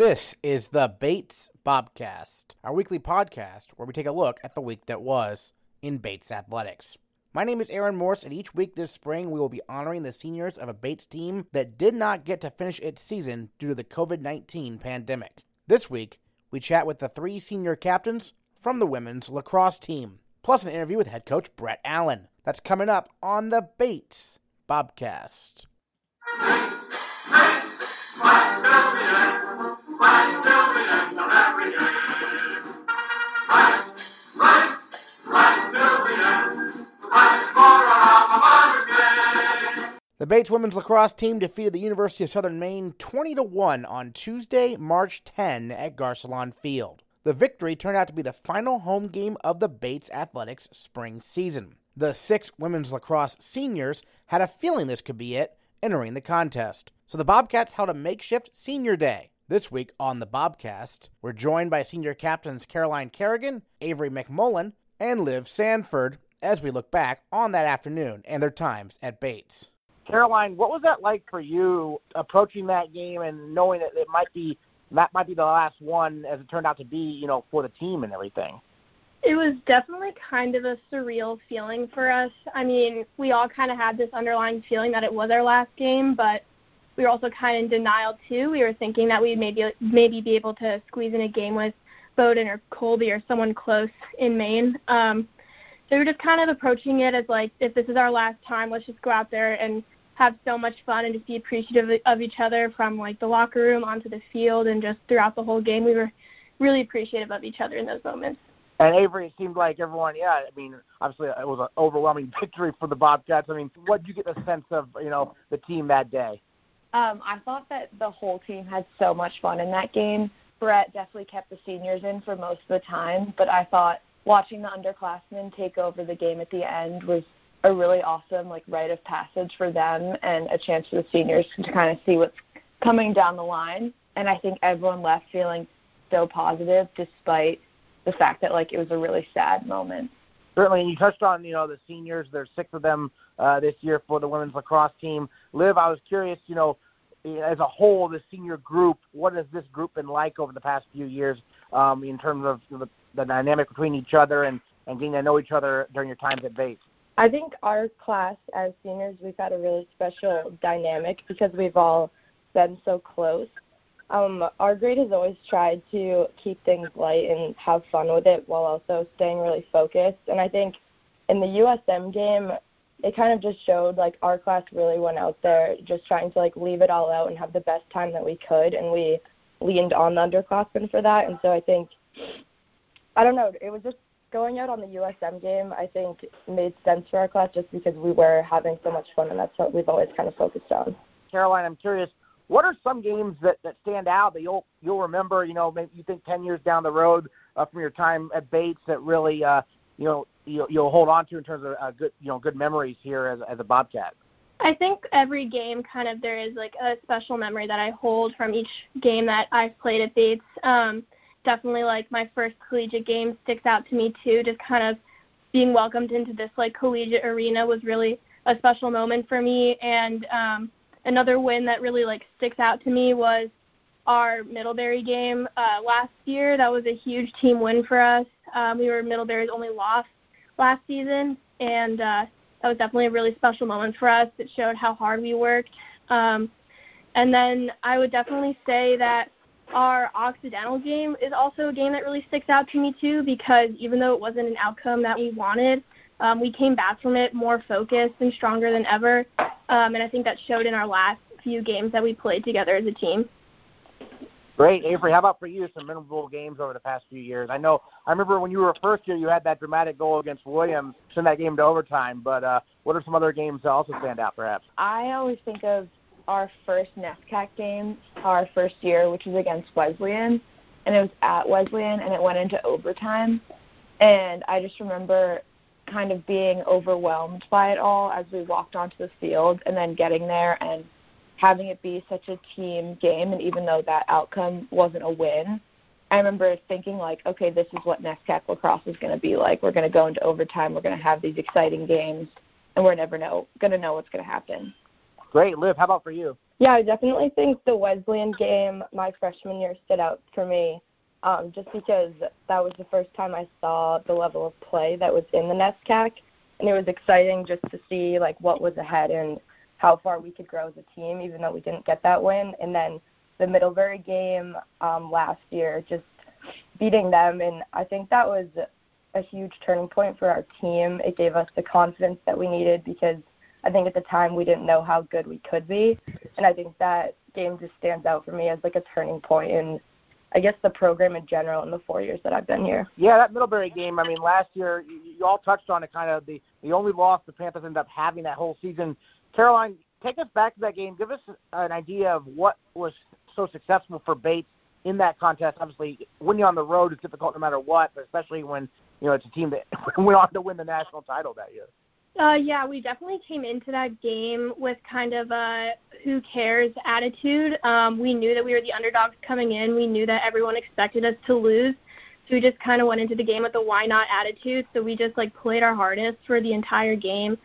This is the Bates Bobcast, our weekly podcast where we take a look at the week that was in Bates athletics. My name is Aaron Morse, and each week this spring we will be honoring the seniors of a Bates team that did not get to finish its season due to the COVID 19 pandemic. This week, we chat with the three senior captains from the women's lacrosse team, plus an interview with head coach Brett Allen. That's coming up on the Bates Bobcast. The Bates women's lacrosse team defeated the University of Southern Maine 20 to 1 on Tuesday, March 10 at Garcelon Field. The victory turned out to be the final home game of the Bates Athletics spring season. The six women's lacrosse seniors had a feeling this could be it entering the contest. So the Bobcats held a makeshift senior day. This week on the Bobcast, we're joined by senior captains Caroline Kerrigan, Avery MacMullen, and Liv Sandford as we look back on that afternoon and their times at Bates. Caroline, what was that like for you approaching that game and knowing that it might be that might be the last one as it turned out to be, you know, for the team and everything? It was definitely kind of a surreal feeling for us. I mean, we all kind of had this underlying feeling that it was our last game, but we were also kind of in denial too. We were thinking that we'd maybe maybe be able to squeeze in a game with Bowdoin or Colby or someone close in Maine. Um, so we were just kind of approaching it as like, if this is our last time, let's just go out there and have so much fun and just be appreciative of each other from like the locker room onto the field and just throughout the whole game. We were really appreciative of each other in those moments. And Avery, it seemed like everyone, yeah, I mean, obviously it was an overwhelming victory for the Bobcats. I mean, what did you get the sense of, you know, the team that day? Um, I thought that the whole team had so much fun in that game. Brett definitely kept the seniors in for most of the time, but I thought watching the underclassmen take over the game at the end was a really awesome like rite of passage for them and a chance for the seniors to kind of see what's coming down the line. And I think everyone left feeling so positive despite the fact that like it was a really sad moment. Certainly, and you touched on you know the seniors. There's six of them uh, this year for the women's lacrosse team. Liv, I was curious, you know, as a whole, the senior group, what has this group been like over the past few years um, in terms of the, the dynamic between each other and and getting to know each other during your times at Bates? I think our class as seniors, we've had a really special dynamic because we've all been so close. Um, our grade has always tried to keep things light and have fun with it while also staying really focused. And I think in the USM game, it kind of just showed like our class really went out there just trying to like leave it all out and have the best time that we could, and we leaned on the underclassmen for that. And so I think, I don't know, it was just going out on the USM game, I think made sense for our class just because we were having so much fun, and that's what we've always kind of focused on. Caroline, I'm curious, what are some games that, that stand out that you'll you'll remember? You know, maybe you think 10 years down the road uh, from your time at Bates that really, uh, you know, you'll, you'll hold on to in terms of uh, good, you know, good memories here as as a Bobcat. I think every game kind of there is like a special memory that I hold from each game that I've played at Bates. Um, definitely like my first collegiate game sticks out to me too. Just kind of being welcomed into this like collegiate arena was really a special moment for me. And um, another win that really like sticks out to me was our Middlebury game uh, last year. That was a huge team win for us. Um, we were Middlebury's only loss last season, and uh, that was definitely a really special moment for us. It showed how hard we worked. Um, and then I would definitely say that our Occidental game is also a game that really sticks out to me too because even though it wasn't an outcome that we wanted, um, we came back from it more focused and stronger than ever. Um, and I think that showed in our last few games that we played together as a team. Great, Avery. How about for you? Some memorable games over the past few years. I know. I remember when you were first year, you had that dramatic goal against Williams, send that game to overtime. But uh, what are some other games that also stand out, perhaps? I always think of our first NESCAC game, our first year, which was against Wesleyan, and it was at Wesleyan, and it went into overtime. And I just remember kind of being overwhelmed by it all as we walked onto the field, and then getting there and having it be such a team game. And even though that outcome wasn't a win, I remember thinking like, okay, this is what NESCAC lacrosse is going to be like. We're going to go into overtime. We're going to have these exciting games, and we're never know going to know what's going to happen. Great, Liv. How about for you? Yeah, I definitely think the Wesleyan game my freshman year stood out for me, um, just because that was the first time I saw the level of play that was in the NESCAC, and it was exciting just to see like what was ahead and how far we could grow as a team, even though we didn't get that win. And then the Middlebury game um, last year, just beating them, and I think that was a huge turning point for our team. It gave us the confidence that we needed because I think at the time we didn't know how good we could be, and I think that game just stands out for me as like a turning point in I guess the program in general in the four years that I've been here. Yeah, that Middlebury game. I mean, last year you, you all touched on it. Kind of the the only loss the Panthers ended up having that whole season. Caroline, take us back to that game. Give us an idea of what was so successful for Bates in that contest. Obviously, when you're on the road it's difficult no matter what, but especially when you know it's a team that went on to win the national title that year. Uh, yeah, we definitely came into that game with kind of a who cares attitude. Um, we knew that we were the underdogs coming in. We knew that everyone expected us to lose. So we just kind of went into the game with a why not attitude. So we just like played our hardest for the entire game.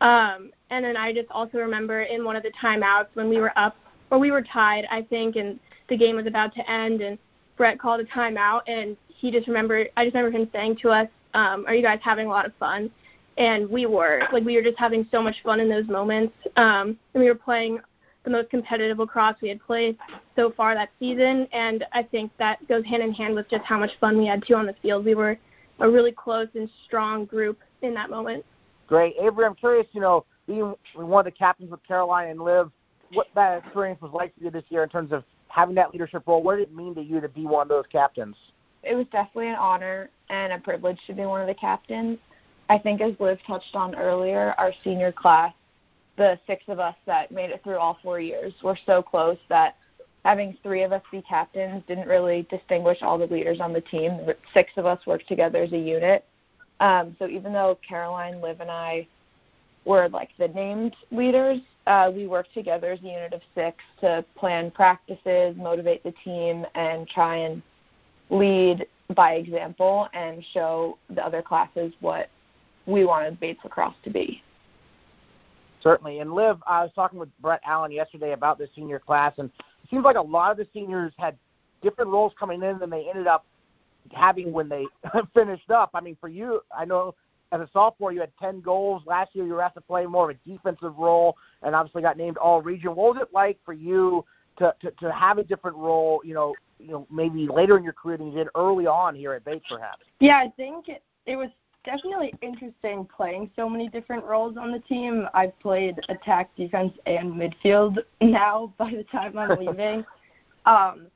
Um, and then I just also remember in one of the timeouts when we were up or we were tied, I think, and the game was about to end, and Brett called a timeout, and he just remembered. I just remember him saying to us, um, "Are you guys having a lot of fun?" And we were like, we were just having so much fun in those moments. Um, and we were playing the most competitive lacrosse we had played so far that season, and I think that goes hand in hand with just how much fun we had too on the field. We were a really close and strong group in that moment. Great, Avery. I'm curious. You know, being one of the captains with Caroline and Liv, what that experience was like for you this year in terms of having that leadership role. What did it mean to you to be one of those captains? It was definitely an honor and a privilege to be one of the captains. I think, as Liv touched on earlier, our senior class, the six of us that made it through all four years, were so close that having three of us be captains didn't really distinguish all the leaders on the team. Six of us worked together as a unit. Um, so even though Caroline, Liv, and I were like the named leaders, uh, we worked together as a unit of six to plan practices, motivate the team, and try and lead by example and show the other classes what we wanted Bates lacrosse to be. Certainly. And Liv, I was talking with Brett Allen yesterday about the senior class, and it seems like a lot of the seniors had different roles coming in than they ended up having when they finished up. I mean, for you, I know as a sophomore, you had 10 goals. Last year, you were asked to play more of a defensive role and obviously got named all region. What was it like for you to, to, to have a different role, you know, you know, maybe later in your career than you did early on here at Bates, perhaps? Yeah, I think it, it was definitely interesting playing so many different roles on the team. I've played attack, defense, and midfield now by the time I'm leaving. um,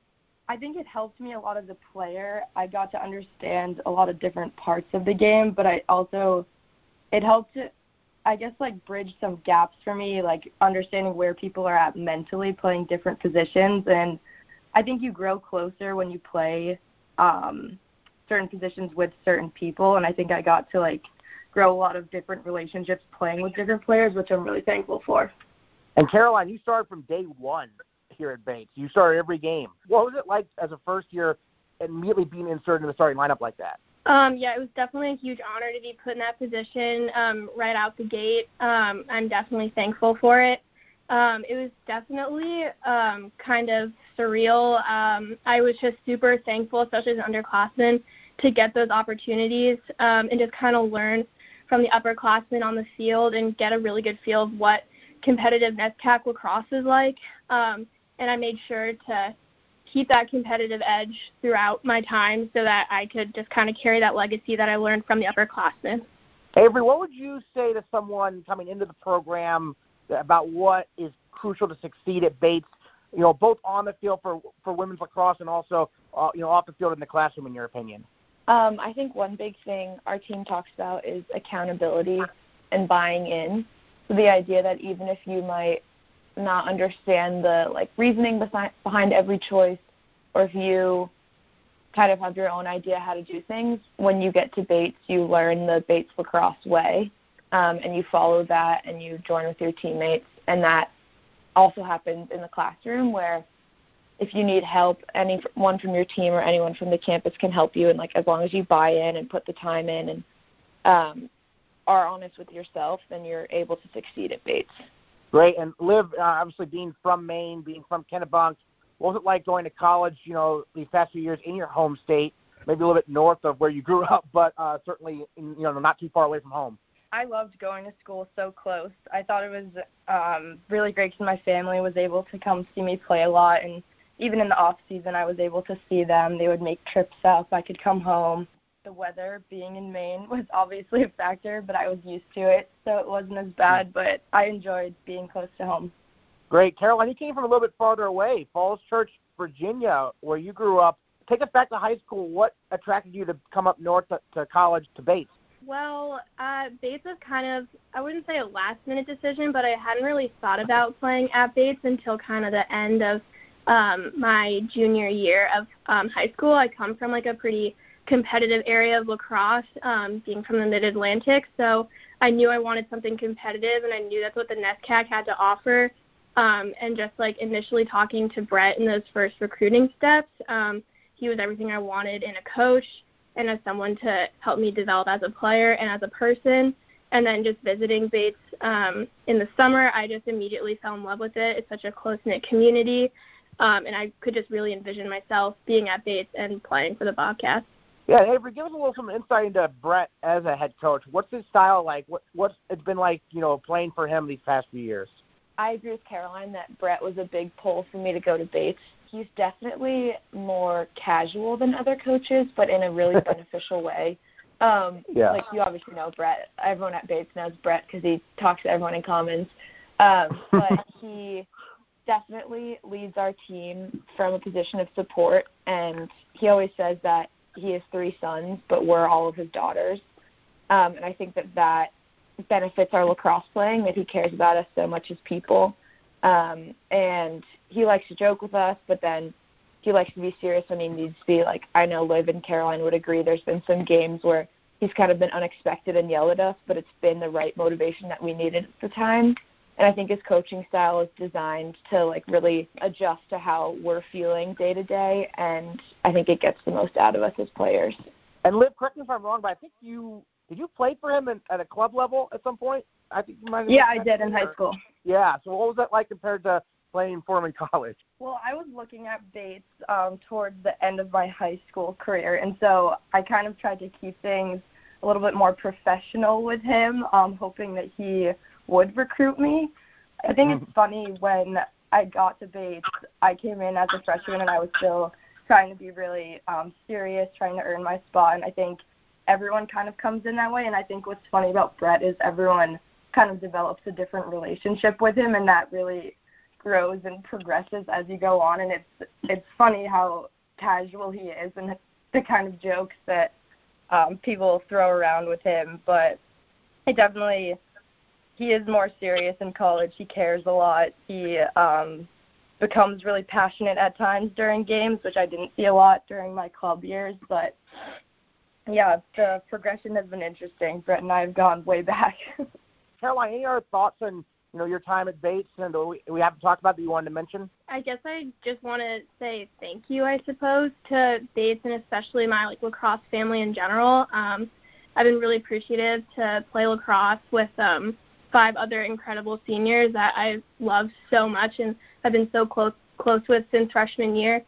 I think it helped me a lot as a player. I got to understand a lot of different parts of the game, but I also it helped I guess like bridge some gaps for me, like understanding where people are at mentally playing different positions and I think you grow closer when you play um certain positions with certain people and I think I got to like grow a lot of different relationships playing with different players, which I'm really thankful for. And Caroline, you started from day one here at Bates. You started every game. What was it like as a first year immediately being inserted in the starting lineup like that? Um, yeah, it was definitely a huge honor to be put in that position um, right out the gate. Um, I'm definitely thankful for it. Um, it was definitely um, kind of surreal. Um, I was just super thankful, especially as an underclassman, to get those opportunities um, and just kind of learn from the upperclassmen on the field and get a really good feel of what competitive NESCAC lacrosse is like. Um, and I made sure to keep that competitive edge throughout my time so that I could just kind of carry that legacy that I learned from the upperclassmen. Avery, what would you say to someone coming into the program about what is crucial to succeed at Bates? You know, both on the field for for women's lacrosse and also uh, you know off the field in the classroom. In your opinion? Um, I think one big thing our team talks about is accountability and buying in. So the idea that even if you might not understand the like reasoning behind behind every choice, or if you kind of have your own idea how to do things, when you get to Bates, you learn the Bates lacrosse way, um, and you follow that, and you join with your teammates, and that also happens in the classroom where if you need help, anyone from your team or anyone from the campus can help you, and like as long as you buy in and put the time in and um, are honest with yourself, then you're able to succeed at Bates. Great. And Liv, uh, obviously being from Maine, being from Kennebunk, what was it like going to college, you know, these past few years in your home state, maybe a little bit north of where you grew up, but uh, certainly, you know, not too far away from home? I loved going to school so close. I thought it was um, really great because my family was able to come see me play a lot, and even in the off season, I was able to see them. They would make trips up. I could come home. The weather, being in Maine, was obviously a factor, but I was used to it, so it wasn't as bad. But I enjoyed being close to home. Great, Caroline. You came from a little bit farther away, Falls Church, Virginia, where you grew up. Take us back to high school. What attracted you to come up north to, to college to Bates? Well, uh, Bates was kind of, I wouldn't say a last minute decision, but I hadn't really thought about playing at Bates until kind of the end of um, my junior year of um, high school. I come from like a pretty competitive area of lacrosse, um, being from the Mid Atlantic, so I knew I wanted something competitive, and I knew that's what the NESCAC had to offer. Um, and just like initially talking to Brett in those first recruiting steps, um, he was everything I wanted in a coach and as someone to help me develop as a player and as a person. And then just visiting Bates um, in the summer, I just immediately fell in love with it. It's such a close knit community, um, and I could just really envision myself being at Bates and playing for the Bobcats. Yeah, Avery, give us a little some insight into Brett as a head coach. What's his style like? What what's it's been like, you know, playing for him these past few years? I agree with Caroline that Brett was a big pull for me to go to Bates he's definitely more casual than other coaches, but in a really beneficial way. Um, yeah. Like you obviously know Brett. Everyone at Bates knows Brett because he talks to everyone in Commons. Um, but he definitely leads our team from a position of support, and he always says that he has three sons, but we're all of his daughters. Um, and I think that that benefits our lacrosse playing that he cares about us so much as people. Um, and he likes to joke with us, but then he likes to be serious when he needs to be. Like I know Liv and Caroline would agree. There's been some games where he's kind of been unexpected and yelled at us, but it's been the right motivation that we needed at the time. And I think his coaching style is designed to like really adjust to how we're feeling day to day, and I think it gets the most out of us as players. And Liv, correct me if I'm wrong, but I think you did you play for him in, at a club level at some point? I think you might. Have yeah, I did in high school. Yeah. So what was that like compared to playing for him in college? Well, I was looking at Bates um, towards the end of my high school career, and so I kind of tried to keep things a little bit more professional with him, um, hoping that he would recruit me. I think it's funny when I got to Bates, I came in as a freshman and I was still trying to be really um, serious, trying to earn my spot, and I think everyone kind of comes in that way. And I think what's funny about Brett is everyone kind of develops a different relationship with him, and that really grows and progresses as you go on. And it's it's funny how casual he is and the kind of jokes that um, people throw around with him. But he definitely he is more serious in college. He cares a lot. He um, becomes really passionate at times during games, which I didn't see a lot during my club years. But yeah, the progression has been interesting. Brett and I have gone way back. Caroline, any other thoughts on you know your time at Bates and we, we haven't talked about that you wanted to mention? I guess I just want to say thank you, I suppose, to Bates and especially my like lacrosse family in general. Um, I've been really appreciative to play lacrosse with um, five other incredible seniors that I love so much and have been so close close with since freshman year.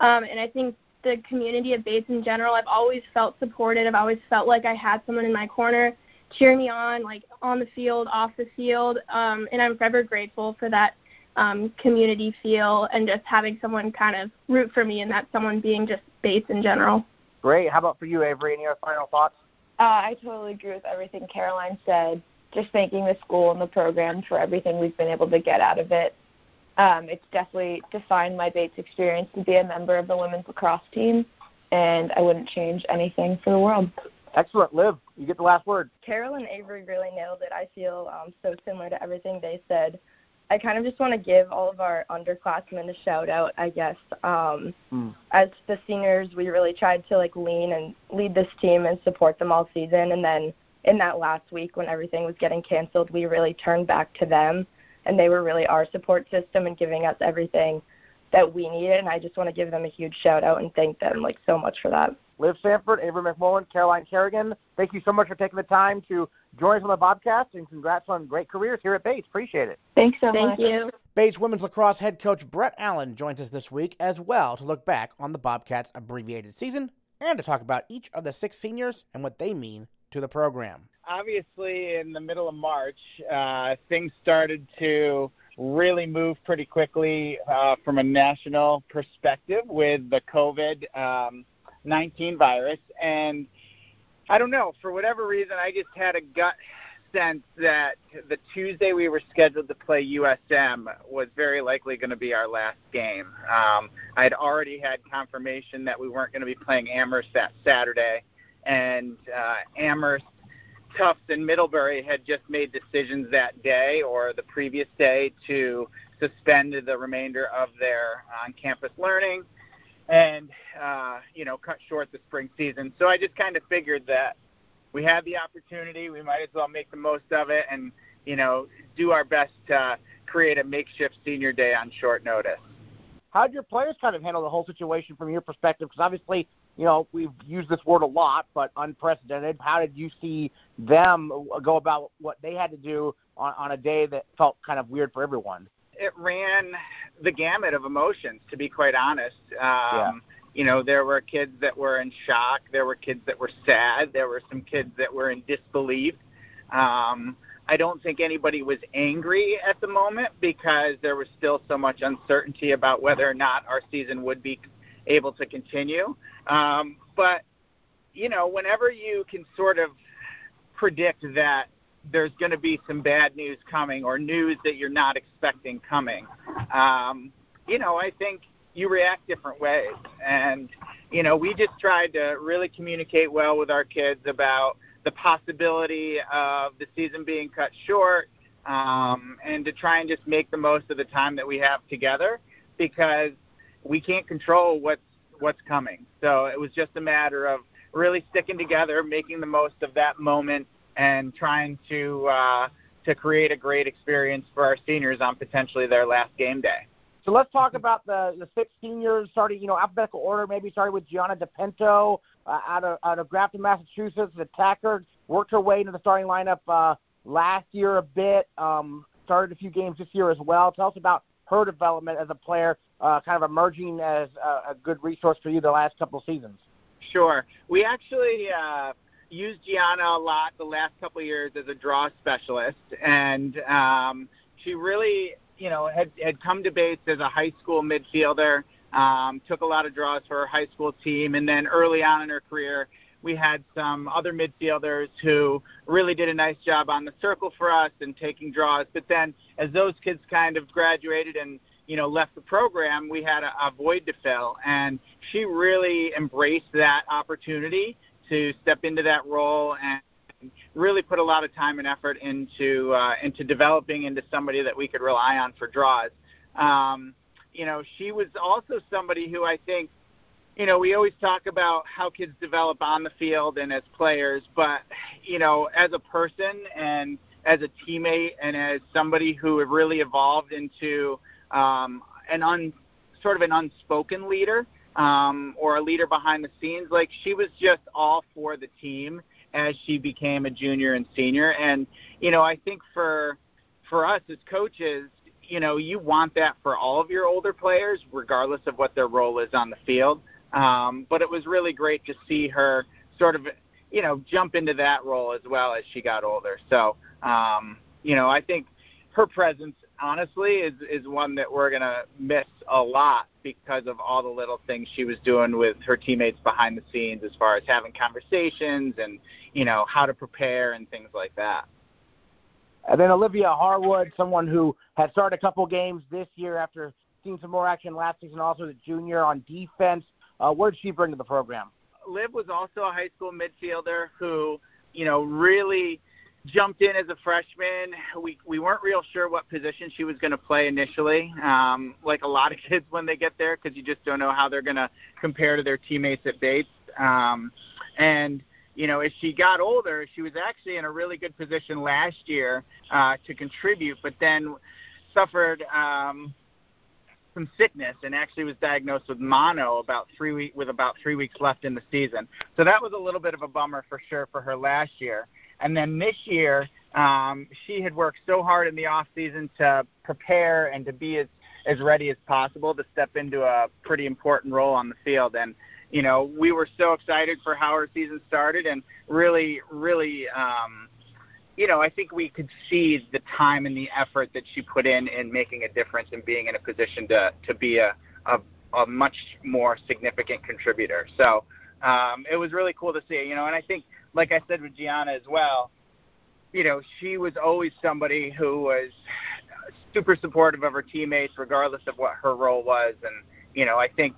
Um, and I think the community of Bates in general, I've always felt supported. I've always felt like I had someone in my corner cheering me on, like on the field, off the field, um, and I'm forever grateful for that um, community feel and just having someone kind of root for me and that someone being just Bates in general. Great. How about for you, Avery? Any other final thoughts? Uh, I totally agree with everything Caroline said. Just thanking the school and the program for everything we've been able to get out of it. Um, it's definitely defined my Bates experience to be a member of the women's lacrosse team, and I wouldn't change anything for the world. Excellent. Liv, you get the last word. Carol and Avery really nailed it. I feel um, so similar to everything they said. I kind of just want to give all of our underclassmen a shout out, I guess. Um, mm. As the seniors, we really tried to like lean and lead this team and support them all season. And then in that last week when everything was getting canceled, we really turned back to them, and they were really our support system and giving us everything that we needed, and I just want to give them a huge shout out and thank them like so much for that. Liv Sandford, Avery MacMullen, Caroline Kerrigan, thank you so much for taking the time to join us on the podcast, and congrats on great careers here at Bates. Appreciate it. Thanks so Thank much. Thank you. Bates women's lacrosse head coach Brett Allen joins us this week as well to look back on the Bobcats' abbreviated season and to talk about each of the six seniors and what they mean to the program. Obviously, in the middle of March, uh, things started to really move pretty quickly uh, from a national perspective with the COVID um, 19 virus. And I don't know, for whatever reason, I just had a gut sense that the Tuesday we were scheduled to play USM was very likely going to be our last game. Um, I had already had confirmation that we weren't going to be playing Amherst that Saturday, and uh, Amherst, Tufts, and Middlebury had just made decisions that day or the previous day to suspend the remainder of their on-campus learning and uh, you know cut short the spring season. So I just kind of figured that we had the opportunity, we might as well make the most of it, and you know do our best to create a makeshift senior day on short notice. How did your players kind of handle the whole situation from your perspective? Because obviously, you know, we've used this word a lot, but unprecedented. How did you see them go about what they had to do on, on a day that felt kind of weird for everyone? It ran the gamut of emotions, to be quite honest. Um, yeah. You know, there were kids that were in shock. There were kids that were sad. There were some kids that were in disbelief. Um, I don't think anybody was angry at the moment because there was still so much uncertainty about whether or not our season would be able to continue. Um, but, you know, whenever you can sort of predict that there's going to be some bad news coming or news that you're not expecting coming, um, you know, I think you react different ways. And, you know, we just tried to really communicate well with our kids about the possibility of the season being cut short um, and to try and just make the most of the time that we have together because we can't control what's what's coming. So it was just a matter of really sticking together, making the most of that moment, and trying to uh, to create a great experience for our seniors on potentially their last game day. So let's talk about the the six seniors, starting you know alphabetical order. Maybe starting with Gianna DePinto uh, out of out of Grafton, Massachusetts, the attacker, worked her way into the starting lineup uh, last year a bit. Um, started a few games this year as well. Tell us about her development as a player, uh, kind of emerging as a, a good resource for you the last couple of seasons. Sure. We actually uh, used Gianna a lot the last couple of years as a draw specialist, and um, she really, you know, had had come to Bates as a high school midfielder. Um, took a lot of draws for her high school team, and then early on in her career, we had some other midfielders who really did a nice job on the circle for us and taking draws. But then, as those kids kind of graduated and you know left the program, we had a, a void to fill, and she really embraced that opportunity to step into that role and really put a lot of time and effort into uh, into developing into somebody that we could rely on for draws. Um, you know, she was also somebody who I think, you know, we always talk about how kids develop on the field and as players, but you know, as a person and as a teammate and as somebody who really evolved into um, an un, sort of an unspoken leader um, or a leader behind the scenes. Like she was just all for the team as she became a junior and senior. And you know, I think for for us as coaches, you know, you want that for all of your older players, regardless of what their role is on the field. Um, but it was really great to see her sort of, you know, jump into that role as well as she got older. So, um, you know, I think her presence, honestly, is is one that we're gonna miss a lot because of all the little things she was doing with her teammates behind the scenes, as far as having conversations and you know how to prepare and things like that. And then Olivia Harwood, someone who had started a couple games this year after seeing some more action last season, also the junior on defense. Uh, what did she bring to the program? Liv was also a high school midfielder who, you know, really jumped in as a freshman. We we weren't real sure what position she was going to play initially, um, like a lot of kids when they get there, because you just don't know how they're going to compare to their teammates at Bates. Um, and you know, as she got older, she was actually in a really good position last year uh, to contribute, but then suffered um, some sickness and actually was diagnosed with mono about three week with about three weeks left in the season. So that was a little bit of a bummer for sure for her last year. And then this year, um, she had worked so hard in the off season to prepare and to be as as ready as possible to step into a pretty important role on the field. And you know, we were so excited for how her season started, and really, really. Um, you know, I think we could see the time and the effort that she put in in making a difference and being in a position to to be a a, a much more significant contributor. So um, it was really cool to see. You know, and I think, like I said with Gianna as well, you know, she was always somebody who was super supportive of her teammates, regardless of what her role was. And you know, I think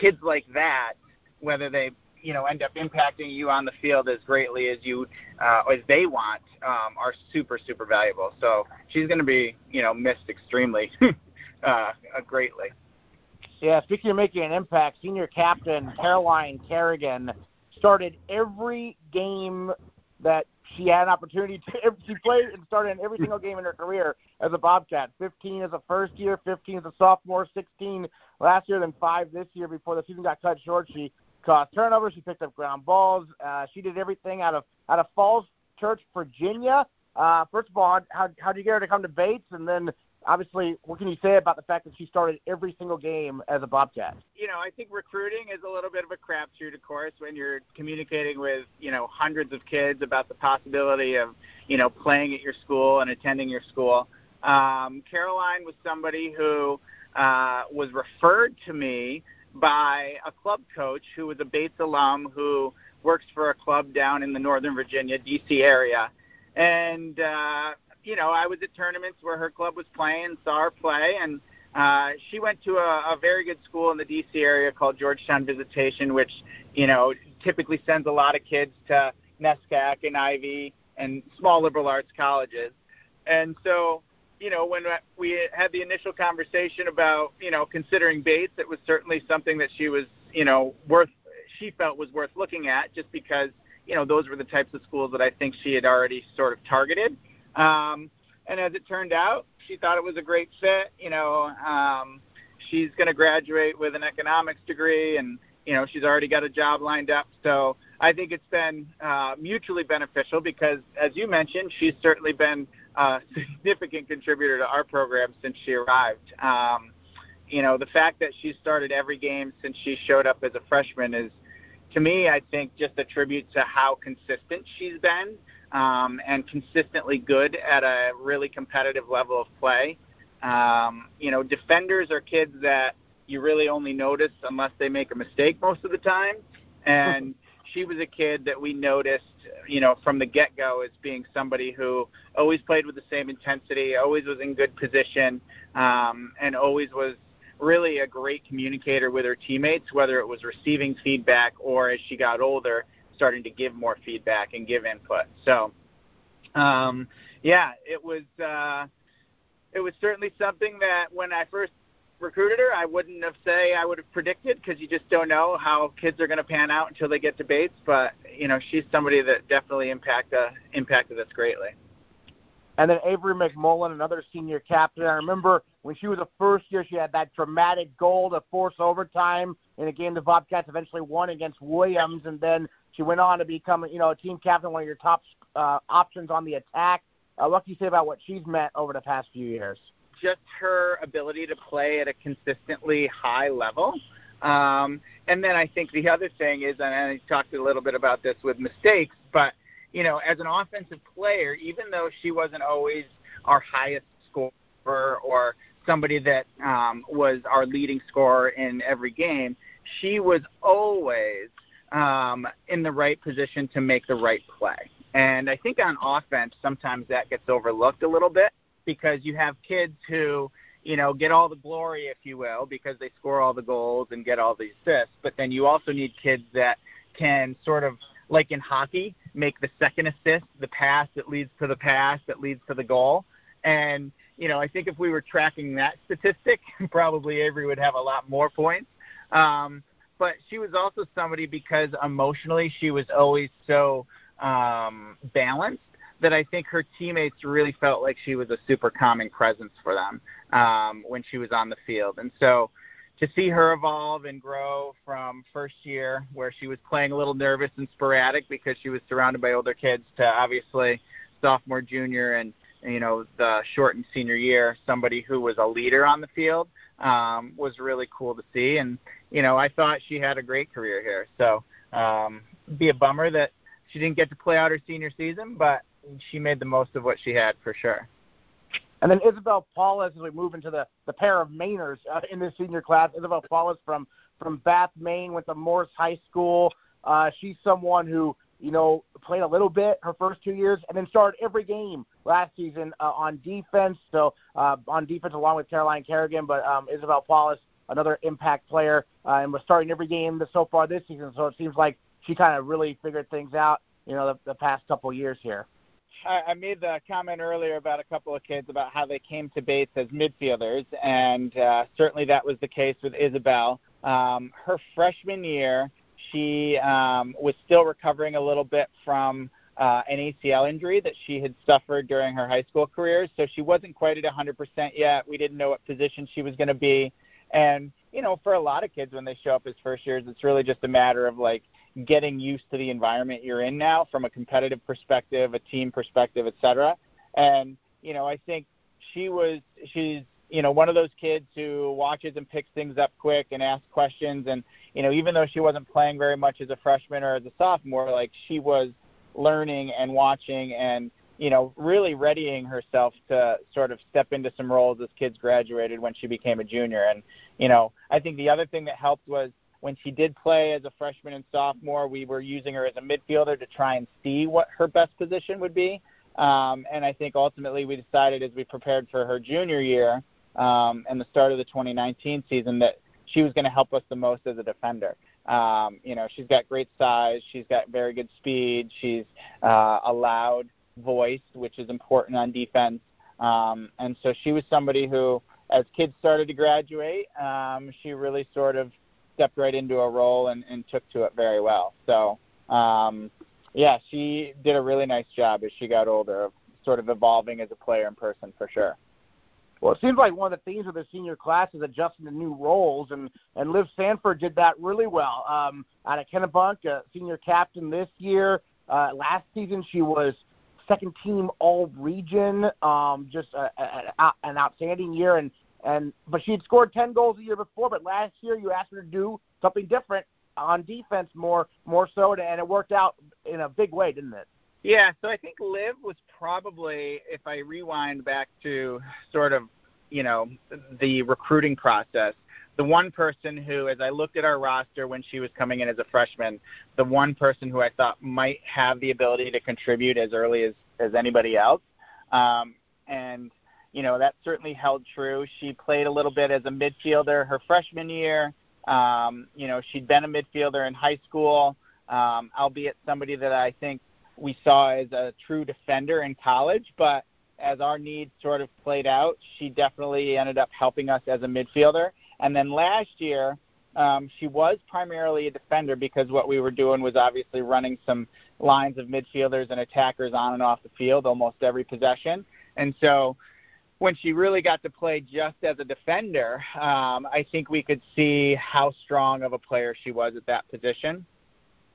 kids like that, whether they you know end up impacting you on the field as greatly as you uh, as they want um, are super super valuable. So she's going to be you know missed extremely uh, greatly. Yeah, speaking of making an impact, senior captain Caroline Kerrigan started every game that she had an opportunity to. She played and started in every single game in her career as a Bobcat. 15 as a first year, 15 as a sophomore, 16 last year, then five this year before the season got cut short. She caused turnovers. She picked up ground balls. Uh, she did everything out of out of Falls Church, Virginia. Uh, first of all, how how did you get her to come to Bates, and then obviously, what can you say about the fact that she started every single game as a Bobcat? You know, I think recruiting is a little bit of a crapshoot, of course, when you're communicating with you know hundreds of kids about the possibility of you know playing at your school and attending your school. Um, Caroline was somebody who uh, was referred to me by a club coach who was a Bates alum who works for a club down in the Northern Virginia, D.C. area. And, uh, you know, I was at tournaments where her club was playing, saw her play, and uh, she went to a, a very good school in the D.C. area called Georgetown Visitation, which, you know, typically sends a lot of kids to NESCAC and Ivy and small liberal arts colleges. And so you know, when we had the initial conversation about, you know, considering Bates, it was certainly something that she was, you know, worth, she felt was worth looking at just because, you know, those were the types of schools that I think she had already sort of targeted. Um, and as it turned out, she thought it was a great fit. You know, um, she's going to graduate with an economics degree and, you know, she's already got a job lined up. So I think it's been uh, mutually beneficial because, as you mentioned, she's certainly been a significant contributor to our program since she arrived. Um, you know, the fact that she started every game since she showed up as a freshman is, to me, I think, just a tribute to how consistent she's been um, and consistently good at a really competitive level of play. Um, you know, defenders are kids that you really only notice unless they make a mistake most of the time. And she was a kid that we noticed, you know, from the get go as being somebody who always played with the same intensity, always was in good position, um, and always was really a great communicator with her teammates, whether it was receiving feedback or as she got older, starting to give more feedback and give input. So, um, yeah, it was. Uh, it was certainly something that when I first recruited her, I wouldn't have say I would have predicted because you just don't know how kids are going to pan out until they get to Bates. But you know, she's somebody that definitely impact, uh, impacted us greatly. And then Avery MacMullen, another senior captain. I remember when she was a first year, she had that dramatic goal to force overtime in a game the Bobcats eventually won against Williams, and then she went on to become, you know, a team captain, one of your top uh, options on the attack. Uh, what can you say about what she's meant over the past few years? Just her ability to play at a consistently high level. Um, and then I think the other thing is, and I talked a little bit about this with mistakes, but you know, as an offensive player, even though she wasn't always our highest scorer or somebody that um, was our leading scorer in every game, she was always um, in the right position to make the right play. And I think on offense, sometimes that gets overlooked a little bit because you have kids who you know get all the glory if you will because they score all the goals and get all the assists. But then you also need kids that can sort of like in hockey make the second assist the pass that leads to the pass that leads to the goal. And you know i think if we were tracking that statistic probably avery would have a lot more points. Um but she was also somebody because emotionally she was always so um balanced that I think her teammates really felt like she was a super calming presence for them um, when she was on the field. And so to see her evolve and grow from first year, where she was playing a little nervous and sporadic because she was surrounded by older kids, to obviously sophomore, junior, and you know the shortened senior year, somebody who was a leader on the field um, was really cool to see. And you know, I thought she had a great career here. So um, be a bummer that she didn't get to play out her senior season, but she made the most of what she had for sure. And then Isabel Paulus, as we move into the, the pair of Mainers uh, in this senior class, Isabel Paulus from, from Bath, Maine, went to Morse High School. Uh, she's someone who, you know, played a little bit her first two years and then started every game last season uh, on defense. So uh, on defense along with Caroline Kerrigan, but um, Isabel Paulus, another impact player, uh, and was starting every game so far this season. So it seems like she kind of really figured things out, you know, the, the past couple years here. I made the comment earlier about a couple of kids about how they came to Bates as midfielders, and uh, certainly that was the case with Isabel. Um, her freshman year, she um, was still recovering a little bit from uh, an ACL injury that she had suffered during her high school career, so she wasn't quite at 100% yet. We didn't know what position she was going to be, and you know, for a lot of kids when they show up as first years, it's really just a matter of like getting used to the environment you're in now from a competitive perspective, a team perspective, et cetera. And, you know, I think she was, she's, you know, one of those kids who watches and picks things up quick and asks questions. And, you know, even though she wasn't playing very much as a freshman or as a sophomore, like she was learning and watching and, you know, really readying herself to sort of step into some roles as kids graduated when she became a junior. And, you know, I think the other thing that helped was when she did play as a freshman and sophomore, we were using her as a midfielder to try and see what her best position would be. Um, and I think ultimately we decided as we prepared for her junior year um, and the start of the 2019 season that she was going to help us the most as a defender. Um, you know, she's got great size, she's got very good speed, she's uh, a loud voice, which is important on defense. Um, and so she was somebody who, as kids started to graduate, um, she really sort of stepped right into a role and, and took to it very well. So, um, yeah, she did a really nice job as she got older of sort of evolving as a player in person for sure. Well, it seems like one of the themes of the senior class is adjusting to new roles, and and Liv Sandford did that really well. Um, out of Kennebunk, a senior captain this year. Uh, last season, she was second team All Region. Um, just a, a, a, an outstanding year, and and but she had scored ten goals a year before, but last year you asked her to do something different on defense more more so, and it worked out in a big way, didn't it? Yeah, so I think Liv was probably, if I rewind back to sort of, you know, the recruiting process, the one person who, as I looked at our roster when she was coming in as a freshman, the one person who I thought might have the ability to contribute as early as as anybody else. Um, and you know, that certainly held true. She played a little bit as a midfielder her freshman year. Um, you know, she'd been a midfielder in high school, um, albeit somebody that I think we saw as a true defender in college. But as our needs sort of played out, she definitely ended up helping us as a midfielder. And then last year, um, she was primarily a defender because what we were doing was obviously running some lines of midfielders and attackers on and off the field almost every possession. And so when she really got to play just as a defender, um, I think we could see how strong of a player she was at that position.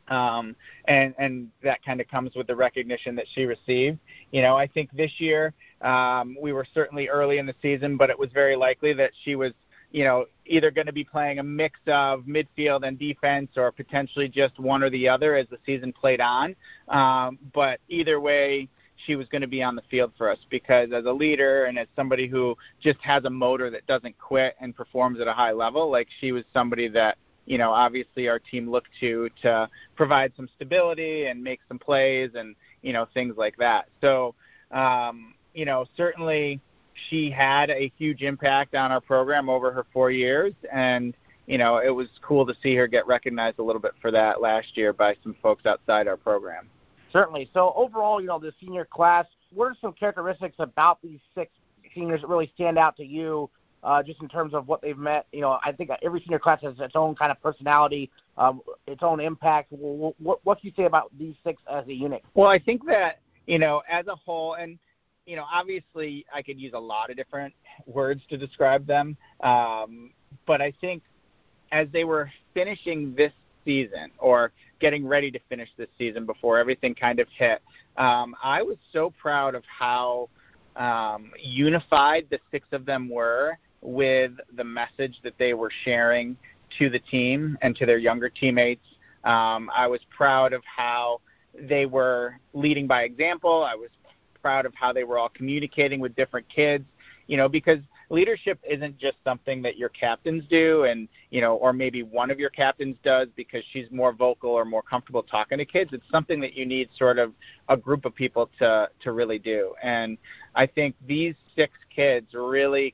Um, and and that kind of comes with the recognition that she received. You know, I think this year um, we were certainly early in the season, but it was very likely that she was, you know, either going to be playing a mix of midfield and defense, or potentially just one or the other as the season played on. Um, but either way, she was going to be on the field for us because as a leader and as somebody who just has a motor that doesn't quit and performs at a high level, like she was somebody that you know obviously our team looked to to provide some stability and make some plays and you know things like that. So um, you know certainly she had a huge impact on our program over her four years and you know it was cool to see her get recognized a little bit for that last year by some folks outside our program. Certainly. So overall, you know, the senior class, what are some characteristics about these six seniors that really stand out to you, uh, just in terms of what they've met? You know, I think every senior class has its own kind of personality, um, its own impact. What, what, what can you say about these six as a unit? Well, I think that you know, as a whole, and you know, obviously, I could use a lot of different words to describe them, um, but I think as they were finishing this season or getting ready to finish this season before everything kind of hit, um, I was so proud of how um, unified the six of them were with the message that they were sharing to the team and to their younger teammates. Um, I was proud of how they were leading by example. I was proud of how they were all communicating with different kids, you know, because leadership isn't just something that your captains do and, you know, or maybe one of your captains does because she's more vocal or more comfortable talking to kids. It's something that you need sort of a group of people to to really do. And I think these six kids really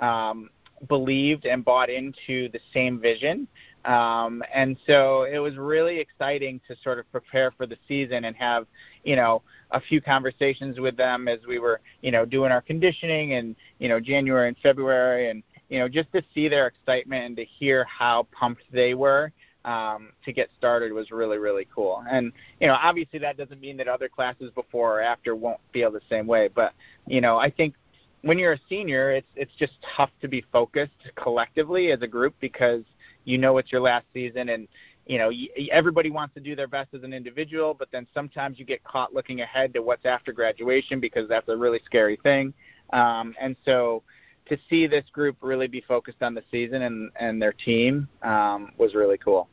um, believed and bought into the same vision um, and so it was really exciting to sort of prepare for the season and have, you know, a few conversations with them as we were, you know, doing our conditioning and, you know, January and February and, you know, just to see their excitement and to hear how pumped they were um, to get started was really, really cool. And, you know, obviously that doesn't mean that other classes before or after won't feel the same way. But, you know, I think when you're a senior, it's it's just tough to be focused collectively as a group because – you know it's your last season and you know everybody wants to do their best as an individual but then sometimes you get caught looking ahead to what's after graduation because that's a really scary thing. Um, and so to see this group really be focused on the season and, and their team um, was really cool.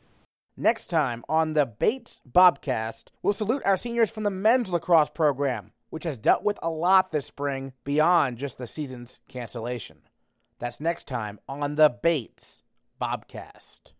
Next time on the bates bobcast we'll salute our seniors from the men's lacrosse program which has dealt with a lot this spring beyond just the season's cancellation. That's next time on the bates Bobcast.